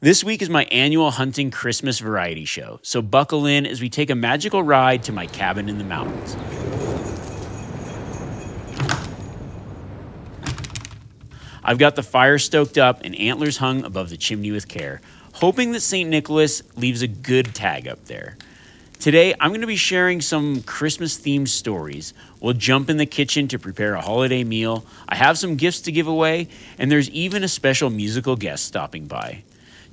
This week is my annual hunting Christmas variety show, so buckle in as we take a magical ride to my cabin in the mountains. I've got the fire stoked up and antlers hung above the chimney with care, hoping that St. Nicholas leaves a good tag up there. Today, I'm going to be sharing some Christmas themed stories. We'll jump in the kitchen to prepare a holiday meal. I have some gifts to give away, and there's even a special musical guest stopping by.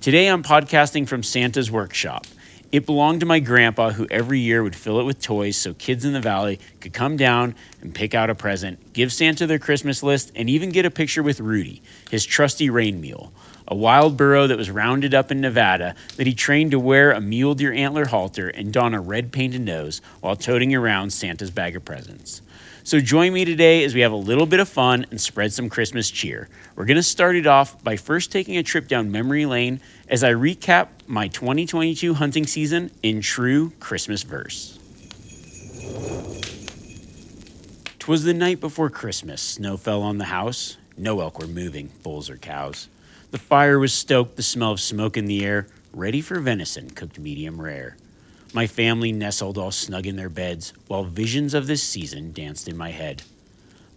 Today I'm podcasting from Santa's workshop. It belonged to my grandpa, who every year would fill it with toys so kids in the valley could come down and pick out a present, give Santa their Christmas list, and even get a picture with Rudy, his trusty rain mule, a wild burro that was rounded up in Nevada that he trained to wear a mule deer antler halter and don a red painted nose while toting around Santa's bag of presents. So join me today as we have a little bit of fun and spread some Christmas cheer. We're going to start it off by first taking a trip down memory lane as I recap my 2022 hunting season in true Christmas verse. Twas the night before Christmas, snow fell on the house. No elk were moving, bulls or cows. The fire was stoked, the smell of smoke in the air, ready for venison cooked medium rare. My family nestled all snug in their beds, while visions of this season danced in my head.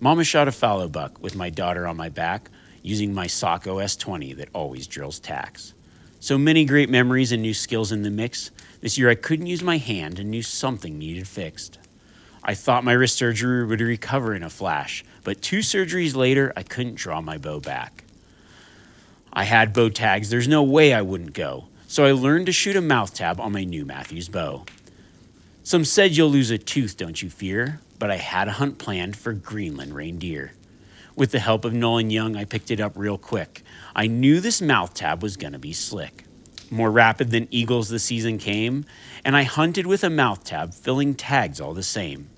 Mama shot a fallow buck with my daughter on my back, using my Sako S20 that always drills tacks. So many great memories and new skills in the mix. This year I couldn't use my hand and knew something needed fixed. I thought my wrist surgery would recover in a flash, but two surgeries later, I couldn't draw my bow back. I had bow tags, there's no way I wouldn't go so I learned to shoot a mouth tab on my new Mathews bow. Some said you'll lose a tooth, don't you fear, but I had a hunt planned for Greenland reindeer. With the help of Nolan Young, I picked it up real quick. I knew this mouth tab was gonna be slick. More rapid than eagles the season came, and I hunted with a mouth tab, filling tags all the same.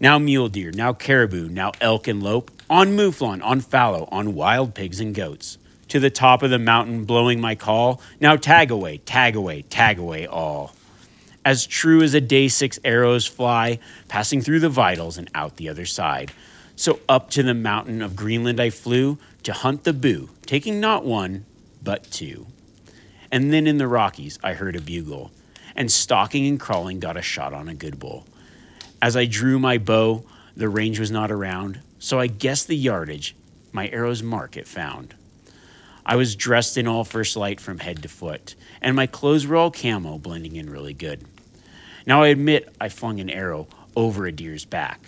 Now mule deer, now caribou, now elk and lope, on mouflon, on fallow, on wild pigs and goats to the top of the mountain, blowing my call. Now tag away, tag away, tag away all. As true as a day six arrows fly, passing through the vitals and out the other side. So up to the mountain of Greenland I flew to hunt the boo, taking not one, but two. And then in the Rockies I heard a bugle, and stalking and crawling got a shot on a good bull. As I drew my bow, the range was not around, so I guessed the yardage my arrow's mark it found. I was dressed in all First Lite from head to foot, and my clothes were all camo, blending in really good. Now I admit I flung an arrow over a deer's back,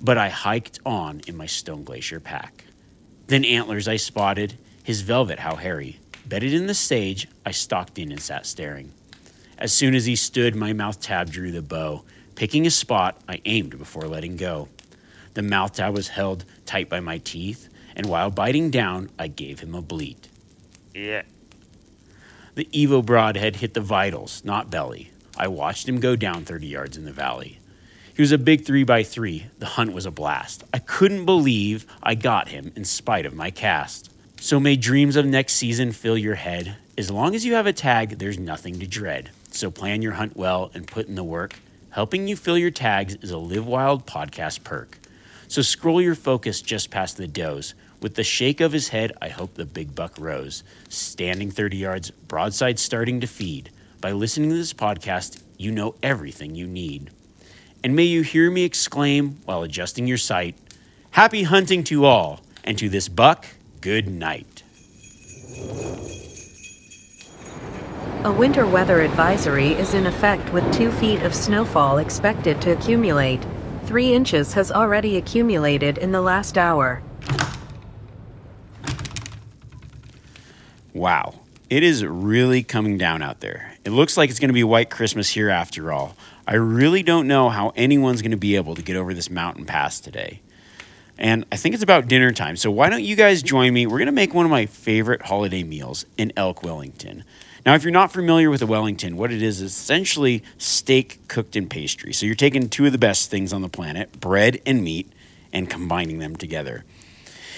but I hiked on in my Stone Glacier pack. Then antlers I spotted, his velvet how hairy. Bedded in the sage, I stalked in and sat staring. As soon as he stood, my mouth tab drew the bow. Picking a spot, I aimed before letting go. The mouth tab was held tight by my teeth, and while biting down, I gave him a bleat. Yeah. The Evo broadhead hit the vitals, not belly. I watched him go down 30 yards in the valley. He was a big 3 by 3 The hunt was a blast. I couldn't believe I got him in spite of my cast. So may dreams of next season fill your head. As long as you have a tag, there's nothing to dread. So plan your hunt well and put in the work. Helping you fill your tags is a Live Wild podcast perk. So scroll your focus just past the does. With the shake of his head, I hope the big buck rose. Standing 30 yards, broadside starting to feed. By listening to this podcast, you know everything you need. And may you hear me exclaim while adjusting your sight Happy hunting to all, and to this buck, good night. A winter weather advisory is in effect with two feet of snowfall expected to accumulate. Three inches has already accumulated in the last hour. Wow, it is really coming down out there. It looks like it's going to be white Christmas here after all. I really don't know how anyone's going to be able to get over this mountain pass today. And I think it's about dinner time. So why don't you guys join me? We're going to make one of my favorite holiday meals, in elk Wellington. Now, if you're not familiar with a Wellington, what it is is essentially steak cooked in pastry. So you're taking two of the best things on the planet, bread and meat, and combining them together.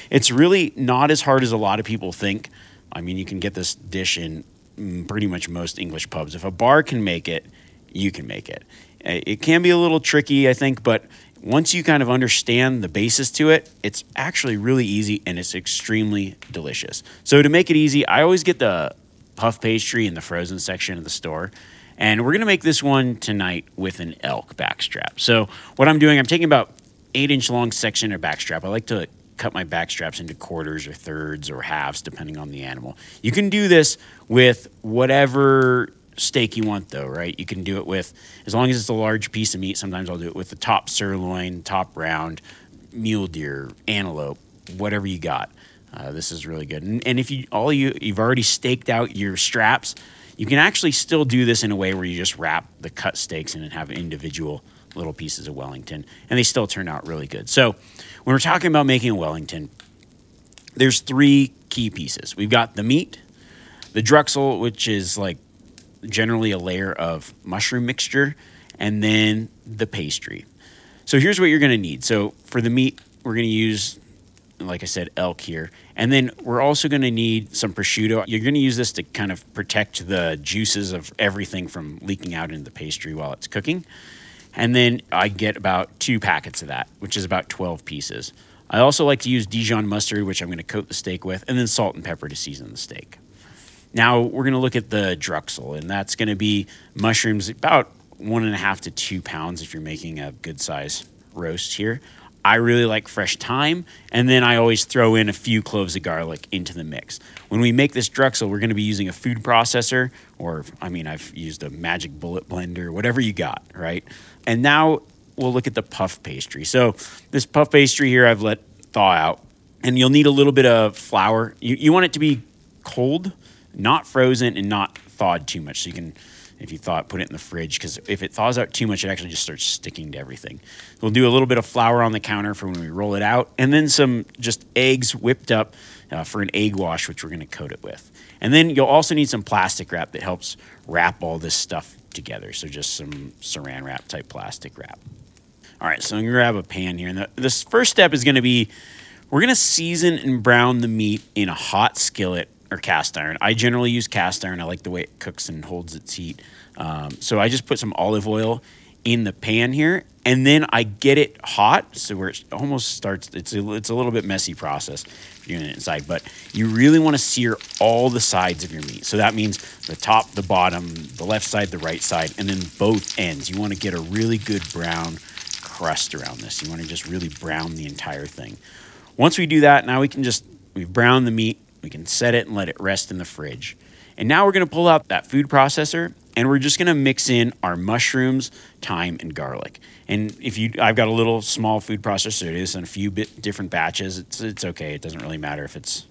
It's really not as hard as a lot of people think. I mean, you can get this dish in mm, pretty much most English pubs. If a bar can make it, you can make it. Uh, it can be a little tricky, I think, but once you kind of understand the basis to it, it's actually really easy and it's extremely delicious. So to make it easy, I always get the puff pastry in the frozen section of the store. And we're to make this one tonight with an elk backstrap. So, what I'm doing, I'm taking about eight inch long section of backstrap. I like to cut my back straps into quarters or thirds or halves, depending on the animal. You can do this with whatever steak you want, though, right? You can do it with, as long as it's a large piece of meat, sometimes I'll do it with the top sirloin, top round, mule deer, antelope, whatever you got. Uh, this is really good. And, and if you all you you've already staked out your straps, you can actually still do this in a way where you just wrap the cut steaks in and have individual little pieces of Wellington, and they still turn out really good. So when we're talking about making a Wellington, there's three key pieces. We've got the meat, the duxelles, which is like generally a layer of mushroom mixture, and then the pastry. So here's what you're going to need. So for the meat, we're going to use like I said, elk here. And then we're also going to need some prosciutto. You're going to use this to kind of protect the juices of everything from leaking out into the pastry while it's cooking. And then I get about two packets of that, which is about 12 pieces. I also like to use Dijon mustard, which I'm going to coat the steak with, and then salt and pepper to season the steak. Now we're going to look at the duxelles, and that's going to be mushrooms about one and a half to two pounds if you're making a good size roast here. I really like fresh thyme, and then I always throw in a few cloves of garlic into the mix. When we make this duxelles, we're going to be using a food processor, or I mean, I've used a magic bullet blender, whatever you got, right? And now we'll look at the puff pastry. So this puff pastry here, I've let thaw out, and you'll need a little bit of flour. You, you want it to be cold, not frozen, and not thawed too much, so you can if you thought put it in the fridge because if it thaws out too much it actually just starts sticking to everything we'll do a little bit of flour on the counter for when we roll it out and then some just eggs whipped up uh, for an egg wash which we're going to coat it with and then you'll also need some plastic wrap that helps wrap all this stuff together so just some saran wrap type plastic wrap all right so i'm to grab a pan here and the, this first step is to be we're to season and brown the meat in a hot skillet or cast iron. I generally use cast iron. I like the way it cooks and holds its heat. Um, so I just put some olive oil in the pan here, and then I get it hot, so where it almost starts. It's a, it's a little bit messy process doing it inside, but you really want to sear all the sides of your meat. So that means the top, the bottom, the left side, the right side, and then both ends. You want to get a really good brown crust around this. You want to just really brown the entire thing. Once we do that, now we can just we've browned the meat we can set it and let it rest in the fridge. And now we're to pull out that food processor and we're just to mix in our mushrooms, thyme, and garlic. And if you, I've got a little small food processor. It is in a few bit different batches. It's it's okay. It doesn't really matter if it's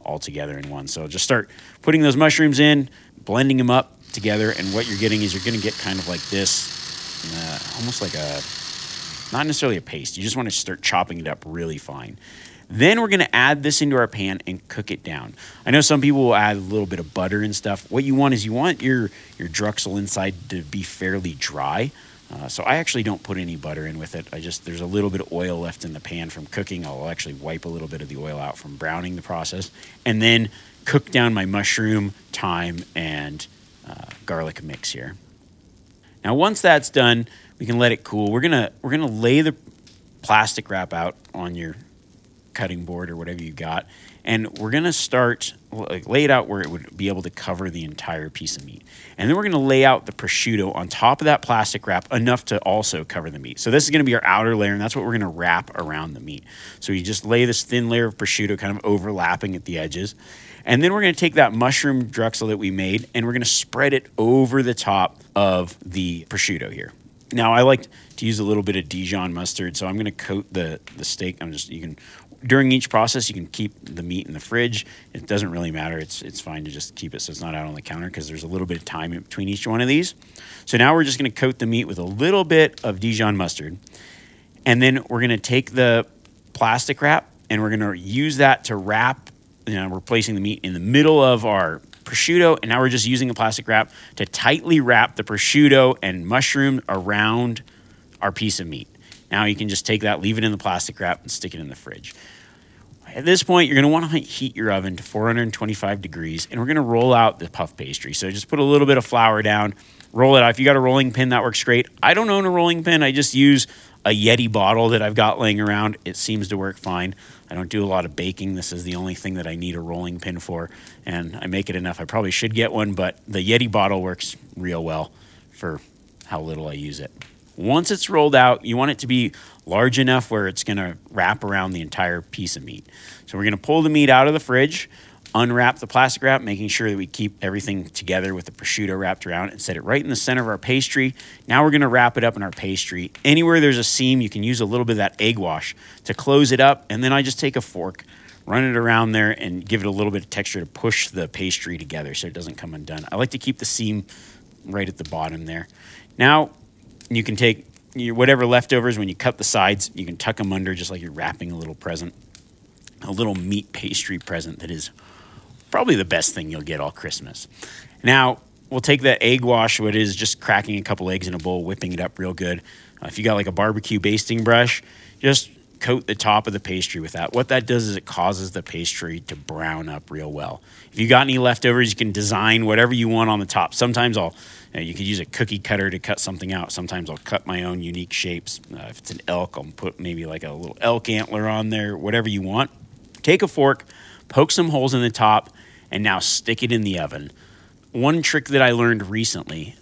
all together in one. So just start putting those mushrooms in, blending them up together, and what you're getting is you're to get kind of like this, uh, almost like a, not necessarily a paste. You just want to start chopping it up really fine. Then we're going to add this into our pan and cook it down. I know some people will add a little bit of butter and stuff. What you want is you want your, your duxelles inside to be fairly dry. Uh, so I actually don't put any butter in with it. I just, there's a little bit of oil left in the pan from cooking. I'll actually wipe a little bit of the oil out from browning the process and then cook down my mushroom, thyme, and uh, garlic mix here. Now, once that's done, We can let it cool. We're gonna we're gonna lay the plastic wrap out on your cutting board or whatever you got, and we're gonna start like lay it out where it would be able to cover the entire piece of meat, and then we're gonna lay out the prosciutto on top of that plastic wrap enough to also cover the meat. So this is gonna be our outer layer, and that's what we're gonna wrap around the meat. So you just lay this thin layer of prosciutto kind of overlapping at the edges, and then we're gonna take that mushroom duxelles that we made, and we're gonna spread it over the top of the prosciutto here. Now I like to use a little bit of Dijon mustard, so I'm going to coat the the steak. I'm just you can during each process you can keep the meat in the fridge. It doesn't really matter. It's it's fine to just keep it so it's not out on the counter because there's a little bit of time in between each one of these. So now we're just going to coat the meat with a little bit of Dijon mustard, and then we're going to take the plastic wrap and we're going to use that to wrap. You know, we're placing the meat in the middle of our prosciutto, and now we're just using a plastic wrap to tightly wrap the prosciutto and mushroom around our piece of meat. Now you can just take that, leave it in the plastic wrap, and stick it in the fridge. At this point, you're going to want to heat your oven to 425 degrees, and we're going to roll out the puff pastry. So just put a little bit of flour down, roll it out. If you got a rolling pin, that works great. I don't own a rolling pin. I just use a Yeti bottle that I've got laying around. It seems to work fine. I don't do a lot of baking. This is the only thing that I need a rolling pin for, and I make it enough. I probably should get one, but the Yeti bottle works real well for how little I use it. Once it's rolled out, you want it to be large enough where it's going to wrap around the entire piece of meat. So we're going to pull the meat out of the fridge unwrap the plastic wrap, making sure that we keep everything together with the prosciutto wrapped around and set it right in the center of our pastry. Now we're gonna wrap it up in our pastry. Anywhere there's a seam, you can use a little bit of that egg wash to close it up. And then I just take a fork, run it around there, and give it a little bit of texture to push the pastry together so it doesn't come undone. I like to keep the seam right at the bottom there. Now you can take your whatever leftovers when you cut the sides, you can tuck them under just like you're wrapping a little present, a little meat pastry present that is probably the best thing you'll get all Christmas. Now, we'll take that egg wash, what is just cracking a couple eggs in a bowl, whipping it up real good. Uh, if you got like a barbecue basting brush, just coat the top of the pastry with that. What that does is it causes the pastry to brown up real well. If you got any leftovers, you can design whatever you want on the top. Sometimes I'll, you, know, you could use a cookie cutter to cut something out. Sometimes I'll cut my own unique shapes. Uh, if it's an elk, I'll put maybe like a little elk antler on there, whatever you want. Take a fork, poke some holes in the top, and now stick it in the oven. One trick that I learned recently,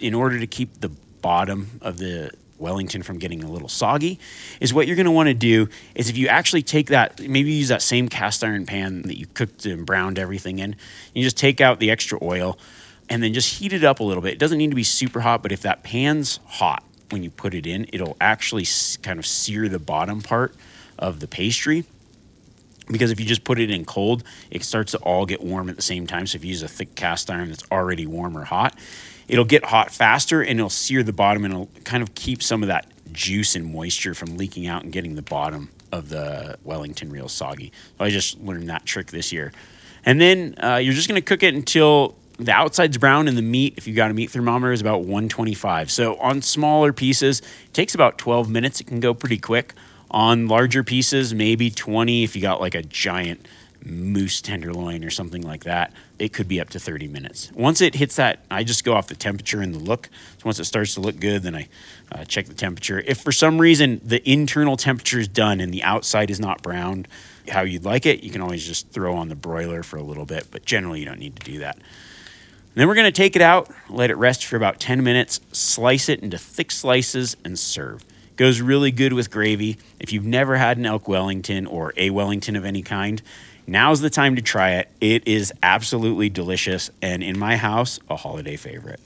in order to keep the bottom of the Wellington from getting a little soggy, is what you're going to want to do is if you actually take that, maybe use that same cast iron pan that you cooked and browned everything in, you just take out the extra oil and then just heat it up a little bit. It doesn't need to be super hot, but if that pan's hot when you put it in, it'll actually kind of sear the bottom part of the pastry because if you just put it in cold, it starts to all get warm at the same time. So if you use a thick cast iron that's already warm or hot, it'll get hot faster and it'll sear the bottom and it'll kind of keep some of that juice and moisture from leaking out and getting the bottom of the Wellington real soggy. So I just learned that trick this year. And then uh, you're just going to cook it until the outside's brown and the meat, if you got a meat thermometer, is about 125. So on smaller pieces, it takes about 12 minutes. It can go pretty quick. On larger pieces, maybe 20 if you got like a giant moose tenderloin or something like that. It could be up to 30 minutes. Once it hits that, I just go off the temperature and the look. So once it starts to look good, then I uh, check the temperature. If for some reason the internal temperature is done and the outside is not browned how you'd like it, you can always just throw on the broiler for a little bit, but generally you don't need to do that. Then we're going to take it out, let it rest for about 10 minutes, slice it into thick slices, and serve. Goes really good with gravy. If you've never had an elk Wellington or a Wellington of any kind, now's the time to try it. It is absolutely delicious and in my house, a holiday favorite.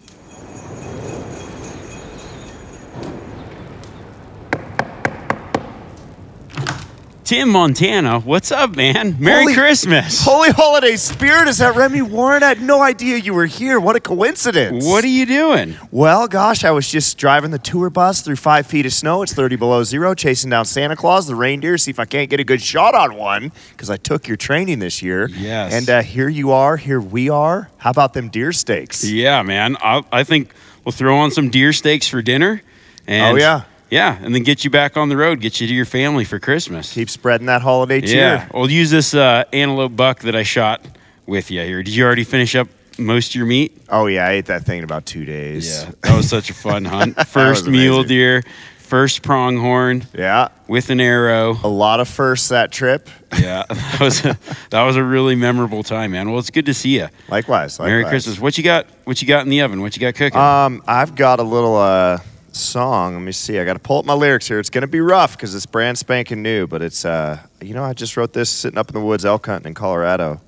Tim Montana, what's up, man? Merry Holy- Christmas. Holy holiday spirit, is that Remy Warren? I had no idea you were here. What a coincidence. What are you doing? Well, gosh, I was just driving the tour bus through five feet of snow. It's 30 below zero, chasing down Santa Claus, the reindeer, see if I can't get a good shot on one, because I took your training this year. Yes. And uh, here you are, here we are. How about them deer steaks? Yeah, man. I, I think we'll throw on some deer steaks for dinner. And Oh, yeah. Yeah, and then get you back on the road, get you to your family for Christmas. Keep spreading that holiday cheer. yeah, we'll use this uh, antelope buck that I shot with you here. Did you already finish up most of your meat? Oh yeah, I ate that thing in about two days. Yeah, that was such a fun hunt. First mule deer, first pronghorn Yeah. with an arrow. A lot of firsts that trip. Yeah, that was a, that was a really memorable time, man. Well, it's good to see you. Likewise. likewise. Merry Christmas. What you got? What you got in the oven? What you got cooking? Um, I've got a little uh song. Let me see. I got to pull up my lyrics here. It's gonna be rough because it's brand spanking new, but it's uh, you know, I just wrote this sitting up in the woods elk hunting in Colorado.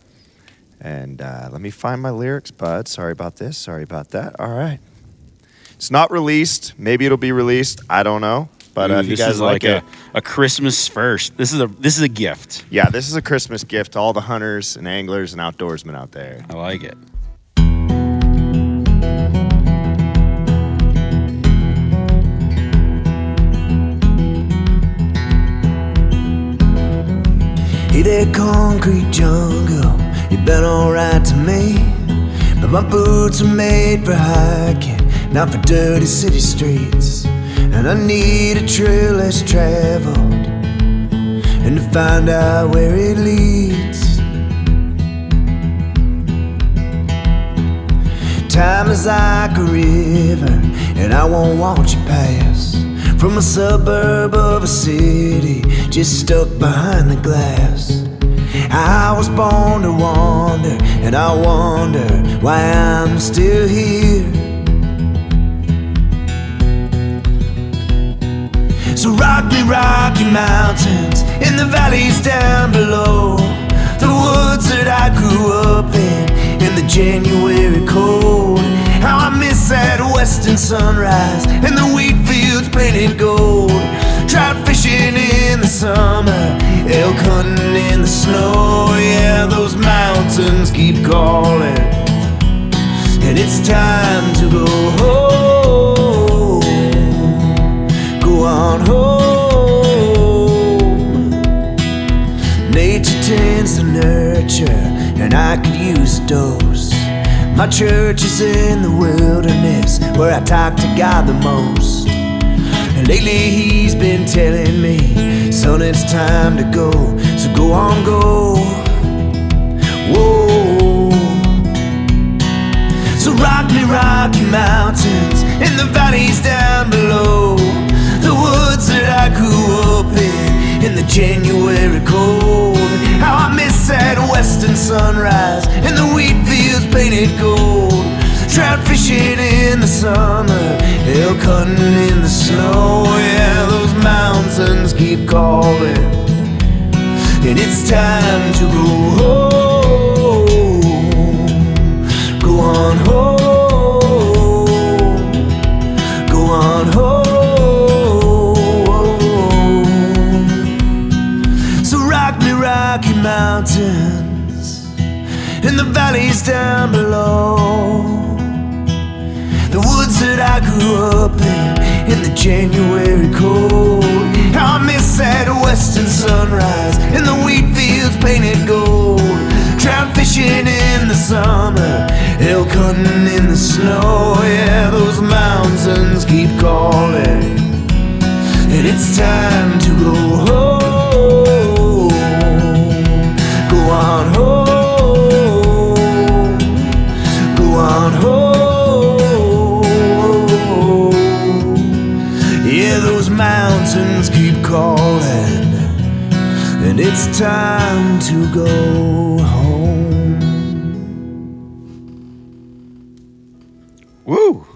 And uh, let me find my lyrics, bud. Sorry about this. Sorry about that. All right. It's not released. Maybe it'll be released. I don't know. But uh, Ooh, if you guys is like, like, it, a, a Christmas first. This is a this is a gift. yeah, this is a Christmas gift to all the hunters and anglers and outdoorsmen out there. I like it. Hey there, concrete jungle, you've been alright to me. But my boots are made for hiking, not for dirty city streets. And I need a trail less traveled, and to find out where it leads. Time is like a river, and I won't want you pass. From a suburb of a city, just stuck behind the glass. I was born to wander, and I wonder why I'm still here. So rock me, rocky mountains, in the valleys down below. The woods that I grew up in, in the January cold. How I that western sunrise, and the wheat fields painted gold. Trout fishing in the summer, elk hunting in the snow. Yeah, those mountains keep calling, and it's time to go home go on home. Nature tends to nurture, and I could use a dose. My church is in the wilderness where I talk to God the most. And lately he's been telling me, son, it's time to go. So go on, go. Whoa. So rock me, rocky mountains, in the valleys down below. The woods that I grew up in, in the January cold. How I that western sunrise, and the wheat fields painted gold. Trout fishing in the summer, elk hunting in the snow. Yeah, those mountains keep calling, and it's time to go home. Go on home. In the valleys down below. The woods that I grew up in, in the January cold. I miss that western sunrise, in the wheat fields painted gold. Trout fishing in the summer, elk hunting in the snow. Yeah, those mountains keep calling, and it's time to go home. Time to go home. Woo!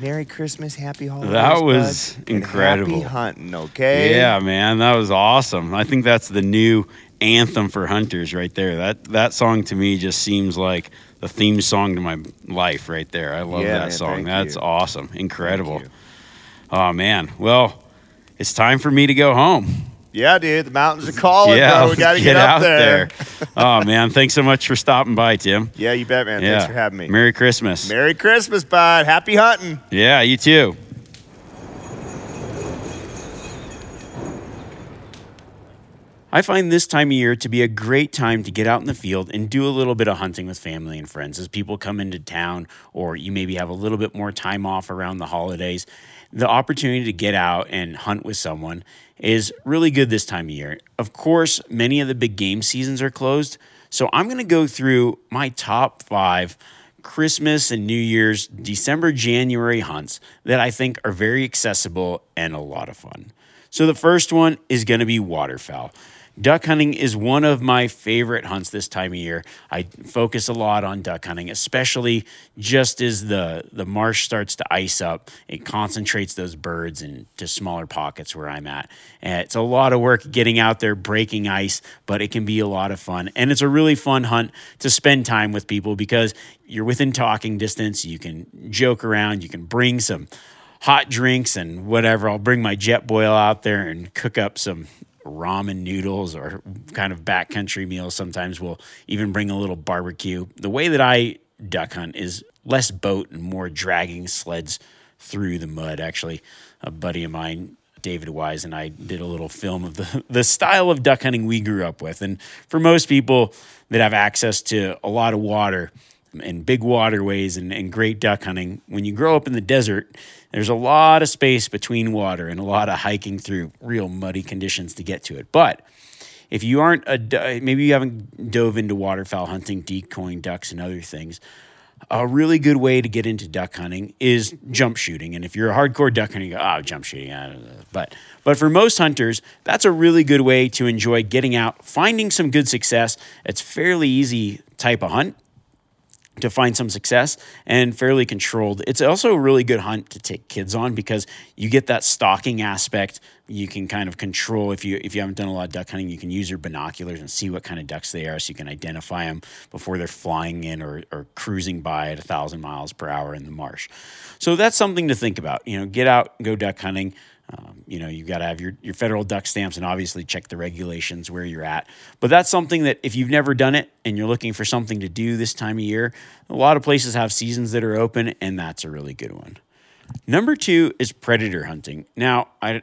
Merry Christmas, happy holidays. That was bud, incredible. Happy hunting, okay? Yeah, man, that was awesome. I think that's the new anthem for hunters right there. That that song to me just seems like the theme song to my life right there. I love Yeah, that man, song. That's you. awesome. Incredible. Oh man. Well, it's time for me to go home. Yeah, dude, the mountains are calling, yeah, bro. We got to get, up out there. oh man, thanks so much for stopping by, Tim. Yeah, you bet, man. yeah. Thanks for having me. Merry Christmas. Merry Christmas, bud. Happy hunting. yeah, you too. I find this time of year to be a great time to get out in the field and do a little bit of hunting with family and friends as people come into town, or you maybe have a little bit more time off around the holidays. The opportunity to get out and hunt with someone is really good this time of year. Of course, many of the big game seasons are closed, so I'm going to go through my top five Christmas and New Year's, December, January hunts that I think are very accessible and a lot of fun. So the first one is going to be waterfowl. Duck hunting is one of my favorite hunts this time of year. I focus a lot on duck hunting, especially just as the, the marsh starts to ice up. It concentrates those birds into smaller pockets where I'm at. And it's a lot of work getting out there, breaking ice, but it can be a lot of fun. And it's a really fun hunt to spend time with people because you're within talking distance. You can joke around, you can bring some hot drinks and whatever. I'll bring my Jetboil out there and cook up some ramen noodles or kind of backcountry meals. Sometimes we'll even bring a little barbecue. The way that I duck hunt is less boat and more dragging sleds through the mud. Actually, a buddy of mine, David Wise, and I did a little film of the, the style of duck hunting we grew up with. And for most people that have access to a lot of water, and big waterways and, and great duck hunting. When you grow up in the desert, there's a lot of space between water and a lot of hiking through real muddy conditions to get to it. But if you aren't a maybe you haven't dove into waterfowl hunting, decoying ducks and other things, a really good way to get into duck hunting is jump shooting. And if you're a hardcore duck hunter, you go, oh, jump shooting. But but for most hunters, that's a really good way to enjoy getting out, finding some good success. It's fairly easy type of hunt to find some success and fairly controlled. It's also a really good hunt to take kids on because you get that stalking aspect. You can kind of control if you if you haven't done a lot of duck hunting, you can use your binoculars and see what kind of ducks they are, so you can identify them before they're flying in or, or cruising by at a thousand miles per hour in the marsh. So that's something to think about. You know, get out, go duck hunting. Um, you know, you've got to have your, your federal duck stamps and obviously check the regulations where you're at. But that's something that if you've never done it and you're looking for something to do this time of year, a lot of places have seasons that are open, and that's a really good one. Number two is predator hunting. Now, I,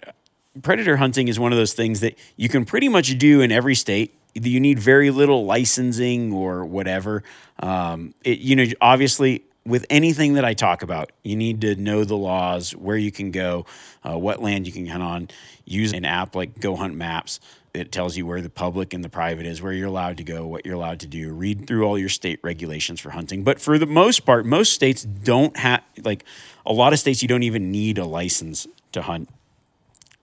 predator hunting is one of those things that you can pretty much do in every state. You need very little licensing or whatever. Um, it, you know, obviously, with anything that I talk about, you need to know the laws, where you can go, uh, what land you can hunt on. Use an app like Go Hunt Maps. It tells you where the public and the private is, where you're allowed to go, what you're allowed to do. Read through all your state regulations for hunting. But for the most part, most states don't have, like a lot of states, you don't even need a license to hunt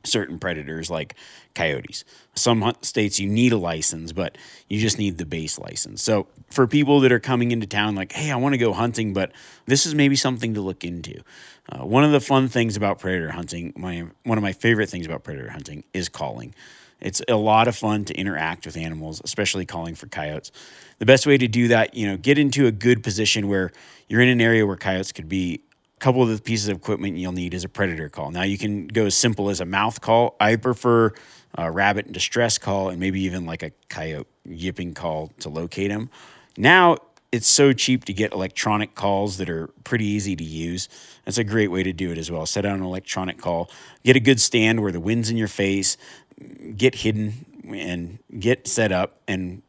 certain predators like coyotes. Some states you need a license, but you just need the base license. So for people that are coming into town, like, hey, I want to go hunting, but this is maybe something to look into. Uh, one of the fun things about predator hunting, my one of my favorite things about predator hunting is calling. It's a lot of fun to interact with animals, especially calling for coyotes. The best way to do that, you know, get into a good position where you're in an area where coyotes could be couple of the pieces of equipment you'll need is a predator call. Now you can go as simple as a mouth call. I prefer a rabbit in distress call and maybe even like a coyote yipping call to locate them. Now it's so cheap to get electronic calls that are pretty easy to use. That's a great way to do it as well. Set out an electronic call, get a good stand where the wind's in your face, get hidden and get set up and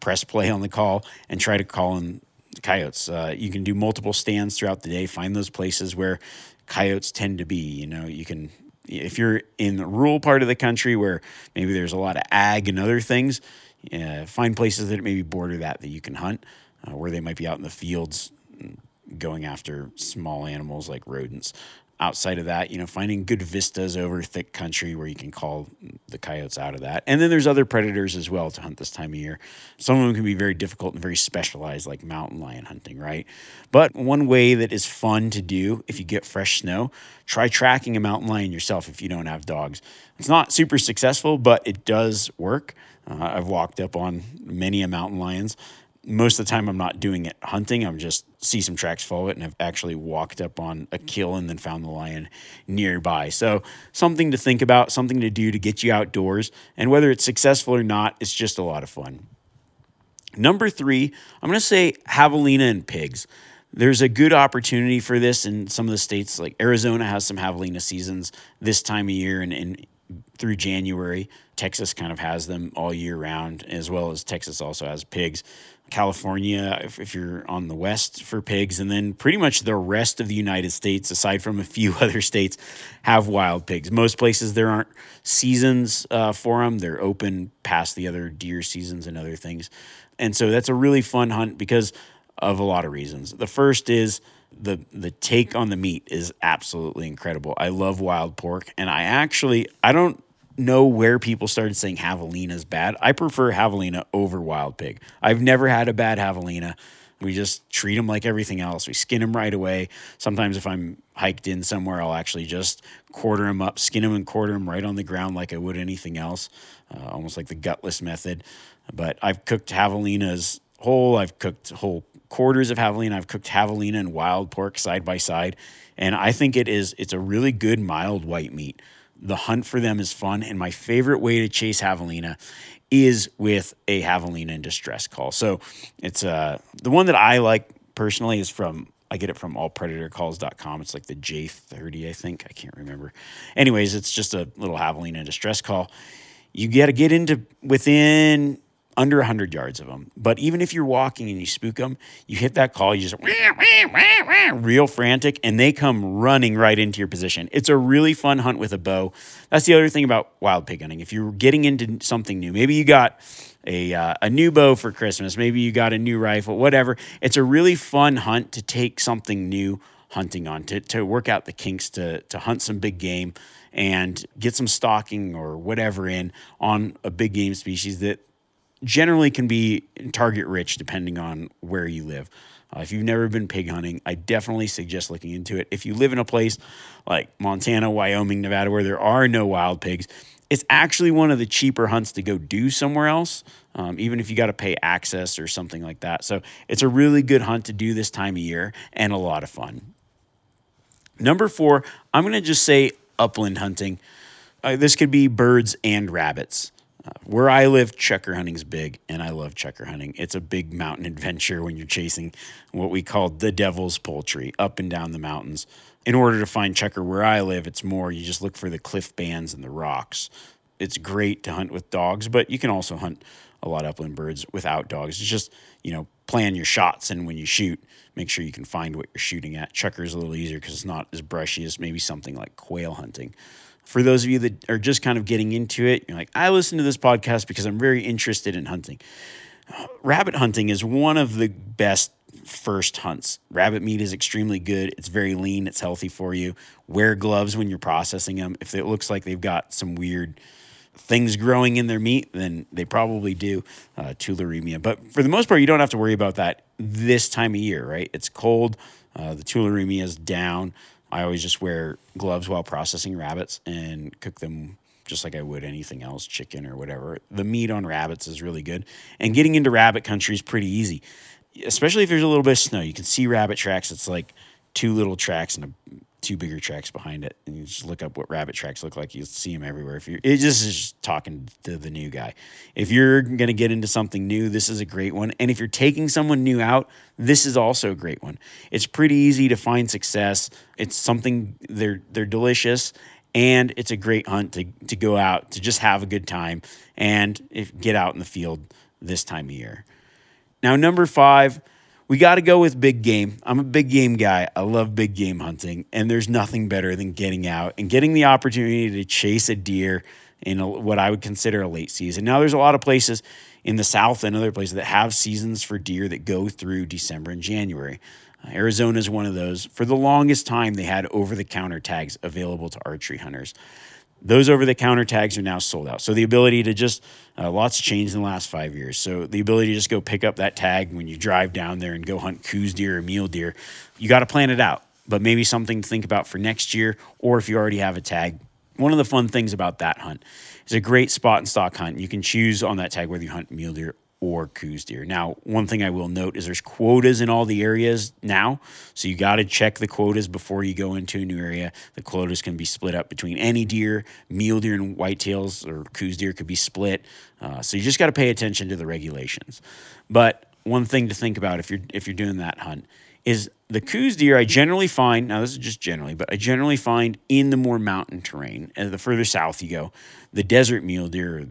press play on the call and try to call in coyotes. Uh, you can do multiple stands throughout the day. Find those places where coyotes tend to be. You know, you can if you're in the rural part of the country where maybe there's a lot of ag and other things, uh, find places that maybe border that that you can hunt, uh, where they might be out in the fields going after small animals like rodents outside of that, you know, finding good vistas over thick country where you can call the coyotes out of that. And then there's other predators as well to hunt this time of year. Some of them can be very difficult and very specialized, like mountain lion hunting, right? But one way that is fun to do if you get fresh snow, try tracking a mountain lion yourself if you don't have dogs. It's not super successful, but it does work. Uh, I've walked up on many a mountain lions most of the time I'm not doing it hunting. I'm just see some tracks, follow it, and I've actually walked up on a kill and then found the lion nearby. So something to think about, something to do to get you outdoors. And whether it's successful or not, it's just a lot of fun. Number three, I'm going to say javelina and pigs. There's a good opportunity for this in some of the states, like Arizona has some javelina seasons this time of year, and, and through January. Texas kind of has them all year round, as well as Texas also has pigs. California, if, if, you're on the west for pigs, and then pretty much the rest of the United States, aside from a few other states, have wild pigs. Most places there aren't seasons uh, for them; they're open past the other deer seasons and other things, and so that's a really fun hunt because of a lot of reasons. The first is the the take on the meat is absolutely incredible. I love wild pork, and I actually I don't know where people started saying javelina is bad. I prefer javelina over wild pig. I've never had a bad javelina. We just treat them like everything else. We skin them right away. Sometimes, if I'm hiked in somewhere, I'll actually just quarter them up, skin them and quarter them right on the ground like I would anything else, uh, almost like the gutless method. But I've cooked javelinas whole. I've cooked whole quarters of javelina. I've cooked javelina and wild pork side by side, and I think it is. It's a really good mild white meat. The hunt for them is fun, and my favorite way to chase javelina is with a javelina in distress call. So it's uh, the one that I like personally is from I get it from allpredatorcalls.com. It's like the J30, I think. I can't remember. Anyways, it's just a little javelina in distress call. You got to get into within under 100 yards of them. But even if you're walking and you spook them, you hit that call, you just wah, wah, wah, real frantic, and they come running right into your position. It's a really fun hunt with a bow. That's the other thing about wild pig hunting. If you're getting into something new, maybe you got a, uh, a new bow for Christmas, maybe you got a new rifle, whatever. It's a really fun hunt to take something new hunting on, to, to work out the kinks, to, to hunt some big game and get some stalking or whatever in on a big game species that generally can be target rich depending on where you live. Uh, if you've never been pig hunting, I definitely suggest looking into it. If you live in a place like Montana, Wyoming, Nevada, where there are no wild pigs, it's actually one of the cheaper hunts to go do somewhere else, um, even if you got to pay access or something like that. So it's a really good hunt to do this time of year and a lot of fun. Number four, I'm going to just say upland hunting. Uh, this could be birds and rabbits. Where I live, chukar hunting's big, and I love chukar hunting. It's a big mountain adventure when you're chasing what we call the devil's poultry up and down the mountains. In order to find chukar where I live, it's more you just look for the cliff bands and the rocks. It's great to hunt with dogs, but you can also hunt a lot of upland birds without dogs. It's just, you know, plan your shots and when you shoot, make sure you can find what you're shooting at. Chukar is a little easier because it's not as brushy as maybe something like quail hunting for those of you that are just kind of getting into it, you're like, I listen to this podcast because I'm very interested in hunting. rabbit hunting is one of the best first hunts. Rabbit meat is extremely good. It's very lean. It's healthy for you. Wear gloves when you're processing them. If it looks like they've got some weird things growing in their meat, then they probably do uh, tularemia. But for the most part, you don't have to worry about that this time of year, right? It's cold. Uh, the tularemia is down. I always just wear gloves while processing rabbits and cook them just like I would anything else, chicken or whatever. The meat on rabbits is really good. And getting into rabbit country is pretty easy, especially if there's a little bit of snow. You can see rabbit tracks. It's like two little tracks and a two bigger tracks behind it, and you just look up what rabbit tracks look like. You see them everywhere. If you're, it just is just talking to the new guy. If you're gonna get into something new, this is a great one. And if you're taking someone new out, this is also a great one. It's pretty easy to find success. It's something they're they're delicious. And it's a great hunt to, to go out to just have a good time and if, get out in the field this time of year. Now, number five, we got to go with big game. I'm a big game guy. I love big game hunting, and there's nothing better than getting out and getting the opportunity to chase a deer in a, what I would consider a late season. Now, there's a lot of places in the South and other places that have seasons for deer that go through December and January. Uh, Arizona is one of those. For the longest time, they had over the counter tags available to archery hunters. Those over the counter tags are now sold out. So the ability to just, uh, lots changed in the last five years. So the ability to just go pick up that tag when you drive down there and go hunt Coues deer or mule deer, you got to plan it out. But maybe something to think about for next year, or if you already have a tag. One of the fun things about that hunt is a great spot and stock hunt. You can choose on that tag whether you hunt mule deer or Coues deer. Now, one thing I will note is there's quotas in all the areas now. So you got to check the quotas before you go into a new area. The quotas can be split up between any deer, mule deer and whitetails or Coues deer could be split. Uh, so you just got to pay attention to the regulations. But one thing to think about if you're if you're doing that hunt is the Coues deer I generally find, now this is just generally, but I generally find in the more mountain terrain, and the further south you go, the desert mule deer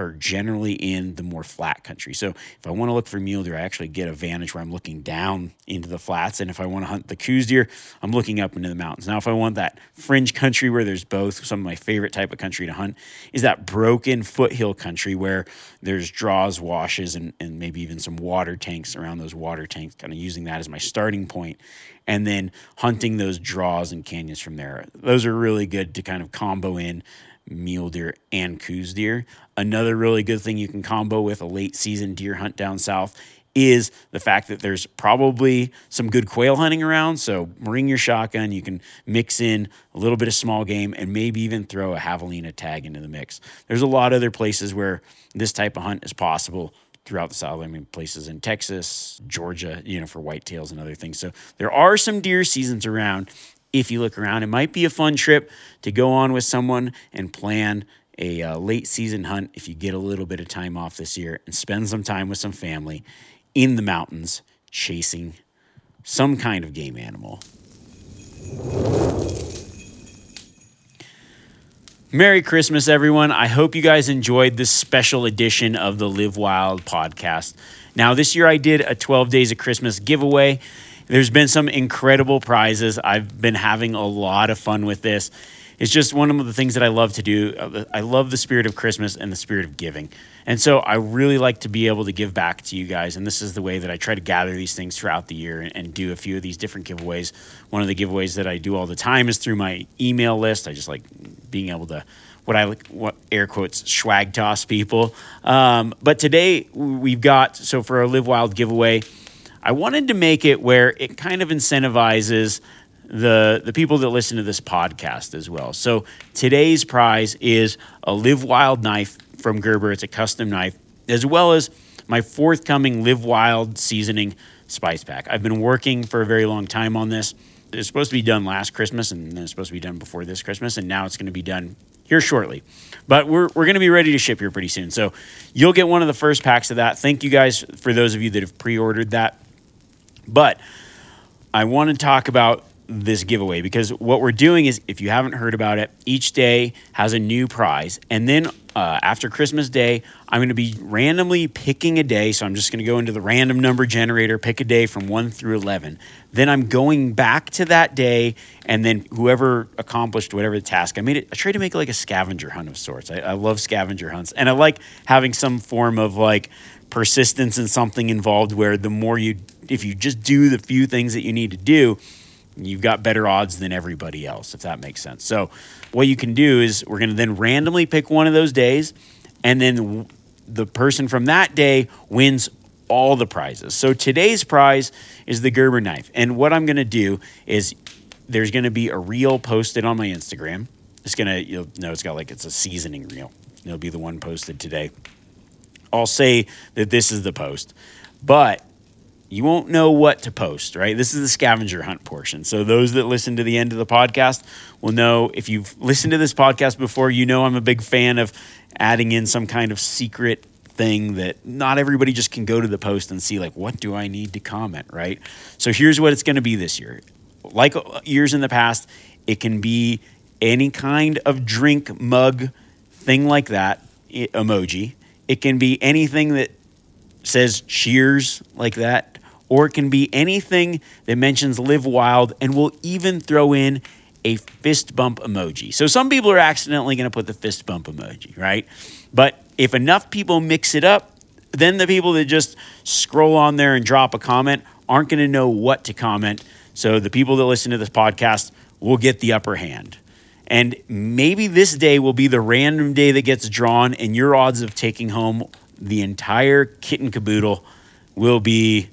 are generally in the more flat country. So if I want to look for mule deer, I actually get a vantage where I'm looking down into the flats. And if I want to hunt the Coues deer, I'm looking up into the mountains. Now, if I want that fringe country where there's both, some of my favorite type of country to hunt is that broken foothill country where there's draws, washes, and, and maybe even some water tanks around those water tanks, kind of using that as my starting point and then hunting those draws and canyons from there. Those are really good to kind of combo in mule deer and Coues deer. Another really good thing you can combo with a late season deer hunt down south is the fact that there's probably some good quail hunting around. So bring your shotgun. You can mix in a little bit of small game and maybe even throw a javelina tag into the mix. There's a lot of other places where this type of hunt is possible throughout the South. I mean, places in Texas, Georgia, you know, for whitetails and other things. So there are some deer seasons around. If you look around, it might be a fun trip to go on with someone and plan a uh, late season hunt if you get a little bit of time off this year and spend some time with some family in the mountains chasing some kind of game animal. Merry Christmas, everyone. I hope you guys enjoyed this special edition of the Live Wild podcast. Now, this year I did a 12 Days of Christmas giveaway. There's been some incredible prizes. I've been having a lot of fun with this. It's just one of the things that I love to do. I love the spirit of Christmas and the spirit of giving. And so I really like to be able to give back to you guys. And this is the way that I try to gather these things throughout the year and, do a few of these different giveaways. One of the giveaways that I do all the time is through my email list. I just like being able to what I like, what air quotes swag toss people. Um, but today we've got so for our Live Wild giveaway, I wanted to make it where it kind of incentivizes the the people that listen to this podcast as well. So today's prize is a Live Wild knife from Gerber. It's a custom knife, as well as my forthcoming Live Wild seasoning spice pack. I've been working for a very long time on this. It's supposed to be done last Christmas, and then it's supposed to be done before this Christmas, and now it's going to be done here shortly. But we're, we're going to be ready to ship here pretty soon. So you'll get one of the first packs of that. Thank you guys for those of you that have pre ordered that. But I want to talk about this giveaway because what we're doing is if you haven't heard about it each day has a new prize. And then uh, after christmas day i'm going to be randomly picking a day. So i'm just going to go into the random number generator pick a day from 1 through 11 then i'm going back to that day and then whoever accomplished whatever the task i made it i try to make like a scavenger hunt of sorts. I, I love scavenger hunts. And i like having some form of like persistence and something involved where the more you if you just do the few things that you need to do you've got better odds than everybody else, if that makes sense. So, what you can do is we're going to then randomly pick one of those days, and then the person from that day wins all the prizes. So, today's prize is the Gerber knife. And what I'm going to do is there's going to be a reel posted on my Instagram. It's going to, you'll know it's got like it's a seasoning reel. It'll be the one posted today. I'll say that this is the post, but you won't know what to post, right? This is the scavenger hunt portion. So, those that listen to the end of the podcast will know if you've listened to this podcast before, you know I'm a big fan of adding in some kind of secret thing that not everybody just can go to the post and see, like, what do I need to comment, right? So, here's what it's going to be this year. Like years in the past, it can be any kind of drink, mug, thing like that, emoji. It can be anything that says cheers like that or it can be anything that mentions live wild, and we'll even throw in a fist bump emoji. So some people are accidentally going to put the fist bump emoji, right? But if enough people mix it up, then the people that just scroll on there and drop a comment aren't going to know what to comment. So the people that listen to this podcast will get the upper hand. And maybe this day will be the random day that gets drawn, and your odds of taking home the entire kit and caboodle will be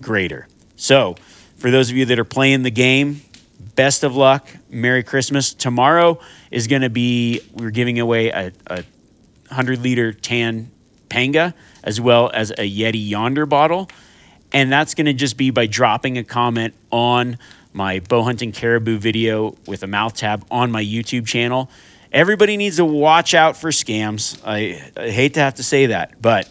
greater. So, for those of you that are playing the game, best of luck. Merry Christmas. Tomorrow is going to be, we're giving away a, a 100 liter tan Panga as well as a Yeti Yonder bottle. And that's going to just be by dropping a comment on my bow hunting caribou video with a mouth tab on my YouTube channel. Everybody needs to watch out for scams. I, I hate to have to say that, but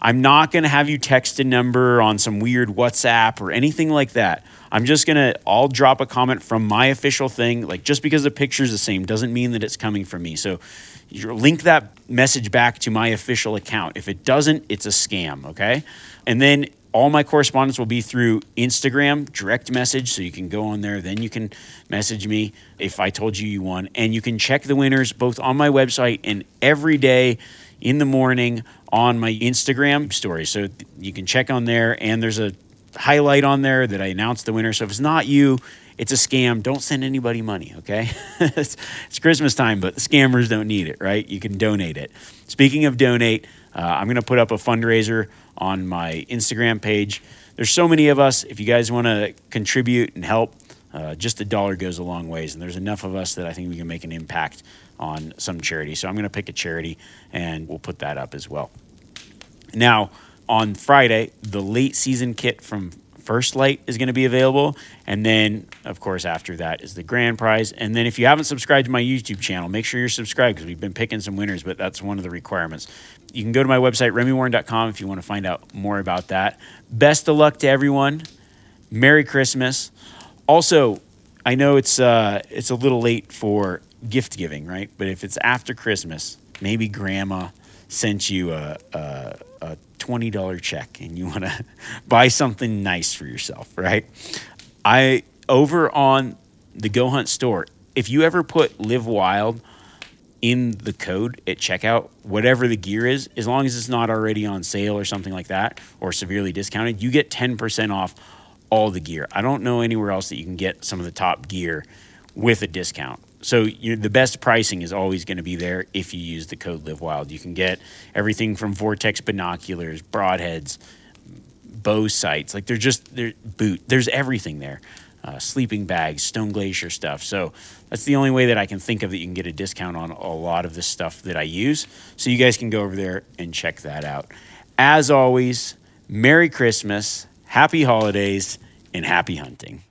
I'm not going to have you text a number on some weird WhatsApp or anything like that. I'm just gonna I'll drop a comment from my official thing. Like just because the picture's the same doesn't mean that it's coming from me. So you link that message back to my official account. If it doesn't, it's a scam, okay? And then all my correspondence will be through Instagram direct message. So you can go on there, then you can message me if I told you you won. And you can check the winners both on my website and every day in the morning on my Instagram story. So you can check on there, and there's a highlight on there that I announced the winner. So if it's not you, it's a scam. Don't send anybody money, okay? it's, it's, Christmas time, but the scammers don't need it, right? You can donate it. Speaking of donate, uh, I'm going to put up a fundraiser on my Instagram page. There's so many of us. If you guys want to contribute and help, uh, just a dollar goes a long ways. And there's enough of us that I think we can make an impact on some charity. So I'm going to pick a charity and we'll put that up as well. Now, on Friday, the late season kit from First Lite is going to be available. And then, of course, after that is the grand prize. And then, if you haven't subscribed to my YouTube channel, make sure you're subscribed because we've been picking some winners, but that's one of the requirements. You can go to my website, remywarren.com, if you want to find out more about that. Best of luck to everyone. Merry Christmas. Also, I know it's uh, it's a little late for gift giving, right? But if it's after Christmas, maybe grandma sent you a, a, a $20 check and you want to buy something nice for yourself, right? I, over on the Go Hunt store, if you ever put Live Wild in the code at checkout, whatever the gear is, as long as it's not already on sale or something like that or severely discounted, you get 10% off all the gear. I don't know anywhere else that you can get some of the top gear with a discount. So you the best pricing is always going to be there if you use the code live wild. You can get everything from vortex binoculars broadheads bow sights like they're just they're boot there's everything there uh, sleeping bags stone glacier stuff. So that's the only way that i can think of that you can get a discount on a lot of the stuff that i use. So you guys can go over there and check that out. As always merry christmas happy holidays and happy hunting